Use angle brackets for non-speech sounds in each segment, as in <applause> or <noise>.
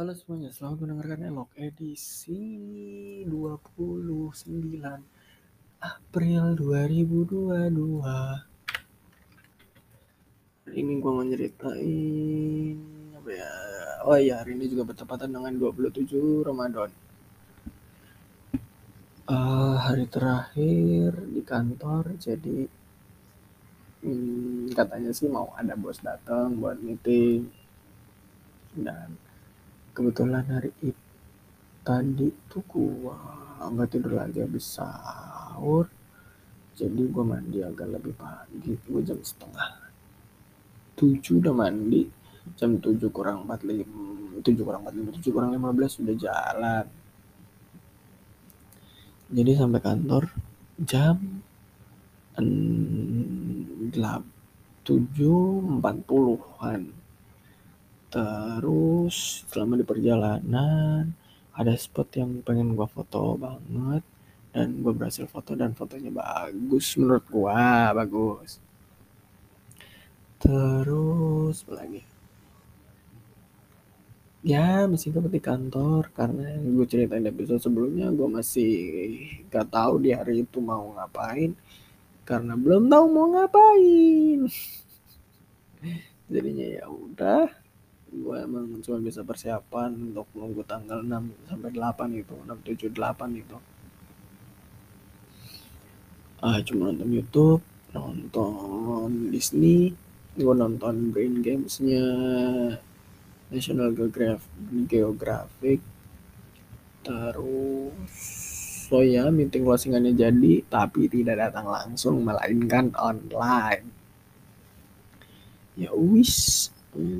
Halo semuanya, selamat mendengarkan Elok edisi 29 April 2022 Hari ini gue mau nyeritain apa ya? Oh iya, hari ini juga bertepatan dengan 27 Ramadan. Uh, Hari terakhir di kantor, jadi hmm, katanya sih mau ada bos datang buat meeting. Dan kebetulan hari itu tadi tuh gua nggak tidur lagi habis sahur. Jadi gua mandi agak lebih pagi gua jam setengah tujuh udah mandi. Jam tujuh kurang empat lima tujuh kurang empat lima tujuh kurang lima belas sudah jalan. Jadi sampai kantor jam tujuh empat puluhan terus selama di perjalanan ada spot yang pengen gua foto banget. Dan gue berhasil foto dan fotonya bagus menurut gua bagus. Terus lagi? Ya masih dapat di kantor karena gue ceritain episode sebelumnya gue masih gak tahu di hari itu mau ngapain. Karena belum tahu mau ngapain. <laughs> Jadinya ya udah gue emang cuma bisa persiapan untuk nunggu tanggal 6 sampai 8 itu 6 7 8 itu ah cuma nonton YouTube nonton Disney gue nonton Brain Games-nya National Geographic. Terus so ya meeting closingannya jadi tapi tidak datang langsung melainkan online. Ya wis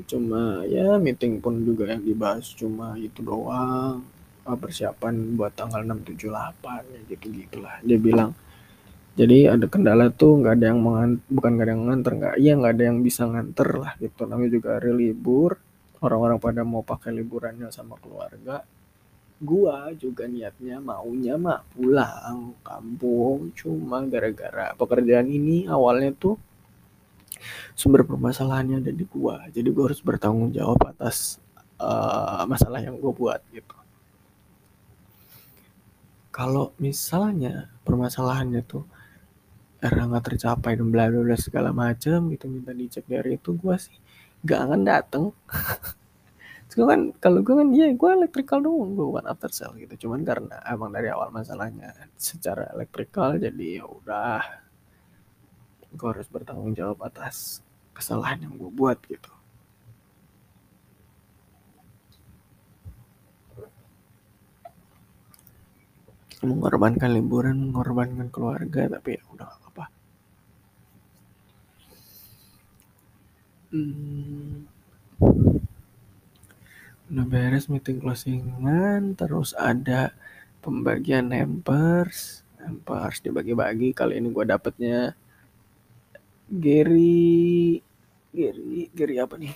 cuma ya meeting pun juga yang dibahas cuma itu doang. Ah, persiapan buat tanggal 6, 7, 8 ya gitu gitulah dia bilang jadi ada kendala tuh nggak ada yang mengantar, bukan nggak ada yang nganter nggak? Iya nggak ada yang bisa nganter lah gitu. Namanya juga hari libur. Orang-orang pada mau pakai liburannya sama keluarga. Gua juga niatnya maunya mah pulang kampung. Cuma gara-gara pekerjaan ini awalnya tuh sumber permasalahannya ada di gua. Jadi gua harus bertanggung jawab atas uh, masalah yang gua buat gitu. Kalau misalnya permasalahannya tuh era nggak tercapai dan bla bla segala macam gitu minta dicek dari itu gua sih gak akan dateng. <laughs> Gue kan kalau gue kan iya gue elektrikal dong gue bukan after sale gitu. Cuman karena emang dari awal masalahnya secara elektrikal jadi ya udah gue harus bertanggung jawab atas kesalahan yang gue buat gitu. Mengorbankan liburan mengorbankan keluarga tapi ya udah gak apa hmm. udah beres meeting closingan terus ada pembagian hampers. Hampers dibagi-bagi kali ini gue dapetnya Gary Gary Gary apa nih?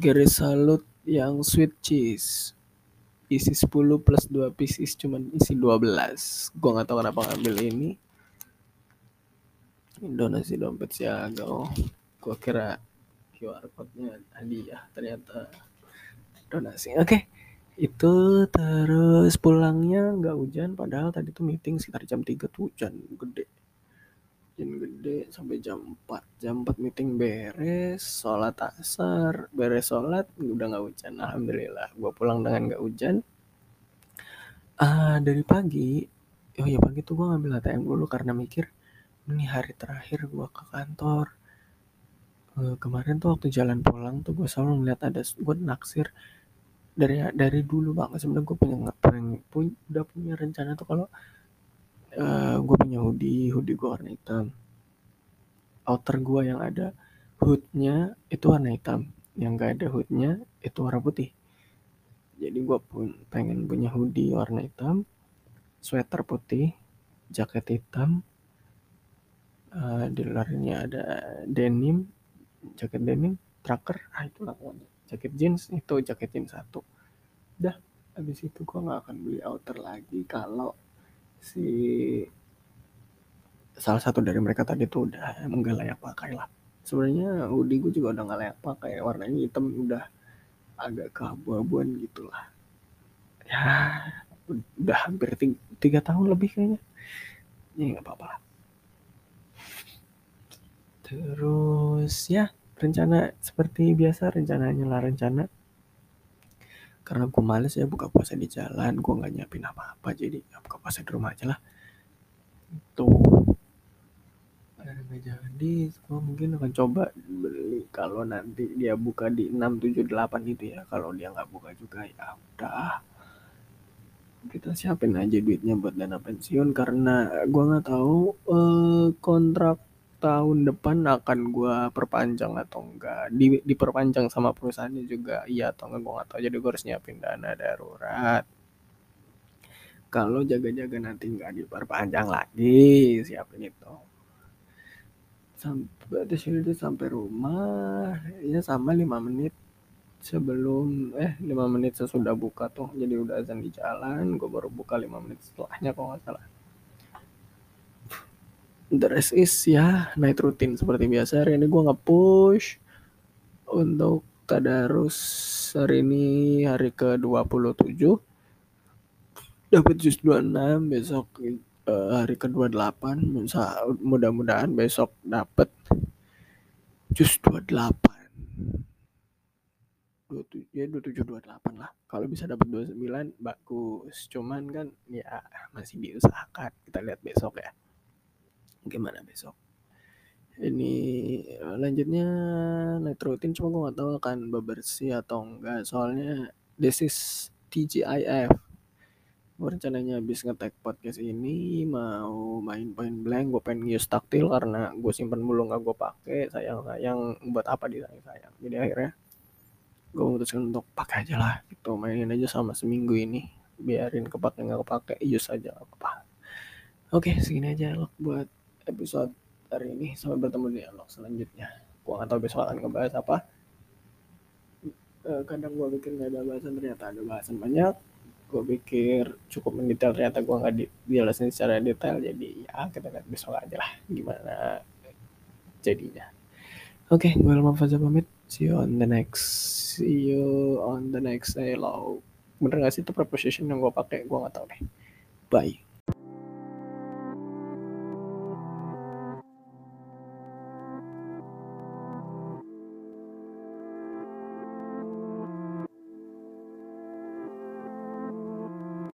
Gary Salut yang sweet cheese. Isi 10 plus 2 pieces cuman isi 12 gua nggak tahu kenapa ngambil ini. Donasi dompet siaga oh. Gua kira QR code-nya hadiah ternyata donasi. Oke okay. itu terus pulangnya nggak hujan padahal tadi tuh meeting sekitar jam 3 tuh hujan gede hujan gede sampai jam 4 jam 4 meeting beres sholat asar. Beres sholat udah nggak hujan. Alhamdulillah gue pulang dengan nggak hujan. Uh, dari pagi oh ya pagi tuh gue ngambil ATM dulu karena mikir ini hari terakhir gue ke kantor. Uh, kemarin tuh waktu jalan pulang tuh gue selalu ngeliat ada gue naksir. Dari dari dulu banget sebenarnya gue punya pengen pun udah punya rencana tuh kalau uh, eh, gue punya hoodie hoodie gue warna hitam. Outer gue yang ada hoodnya itu warna hitam. Yang gak ada hoodnya itu warna putih. Jadi gue pun pengen punya hoodie warna hitam sweater putih jaket hitam. Uh, di luarnya ada denim jaket denim tracker ah itu lah jaket jeans itu jaket jeans satu. Dah habis itu gue nggak akan beli outer lagi kalau si salah satu dari mereka tadi tuh udah emang gak layak pakai lah. Sebenarnya hoodie gue juga udah gak layak pakai warnanya hitam udah agak keabu-abuan gitulah ya udah hampir tiga, tiga tahun lebih kayaknya. Ya nggak apa-apa lah. Terus ya rencana seperti biasa rencananya lah rencana karena gue males ya buka puasa di jalan gue nggak nyiapin apa-apa jadi ya buka puasa di rumah aja lah. Tuh nggak jadi gue mungkin akan coba beli kalau nanti dia buka di 678 itu ya. Kalau dia nggak buka juga ya udah. Kita siapin aja duitnya buat dana pensiun karena gue nggak tahu eh, kontrak tahun depan akan gue perpanjang atau enggak? Di, diperpanjang sama perusahaannya juga iya atau enggak? Gue nggak tahu. Jadi gue harus nyiapin dana darurat. Kalau jaga-jaga nanti nggak diperpanjang lagi siapin itu. Sampai di sini sampai rumah. Ya sama lima menit sebelum eh lima menit sesudah buka tuh. Jadi udah azan di jalan gue baru buka lima menit setelahnya kalau nggak salah the rest is ya night routine seperti biasa. Hari ini gue nge-push untuk tadarus. Hari ini hari ke 27 dapat jus 26 besok uh, hari ke 28 mudah-mudahan besok dapat jus 28 27 ya 27 28 lah. Kalau bisa dapat 29 bagus. Cuman kan ya masih diusahakan. Kita lihat besok ya gimana besok? Ini lanjutnya night routine cuma gue gak tahu akan bebersih atau enggak. Soalnya this is TGIF gue rencananya habis ngetek podcast ini mau main point blank. Gue pengen use taktil karena gue simpen mulu gak gue pakai. Sayang sayang buat apa disayang sayang jadi akhirnya gue memutuskan untuk pakai aja lah gitu. Mainin aja sama seminggu ini. Biarin kepake nggak kepake use aja gak apa oke segini aja. Loh buat episode hari ini. Sampai bertemu di dialog selanjutnya. Gue nggak tahu besok akan ngebahas apa. Eh, kadang gue pikir nggak ada bahasan ternyata ada bahasan banyak. Gue pikir cukup mendetail ternyata gue nggak dijelasin secara detail. Jadi ya kita lihat besok aja lah gimana jadinya. Oke okay, gue Ilman Faza pamit. See you on the next see you on the next hello bener gak sih itu preposition yang gue pakai? Gue nggak tahu deh. Bye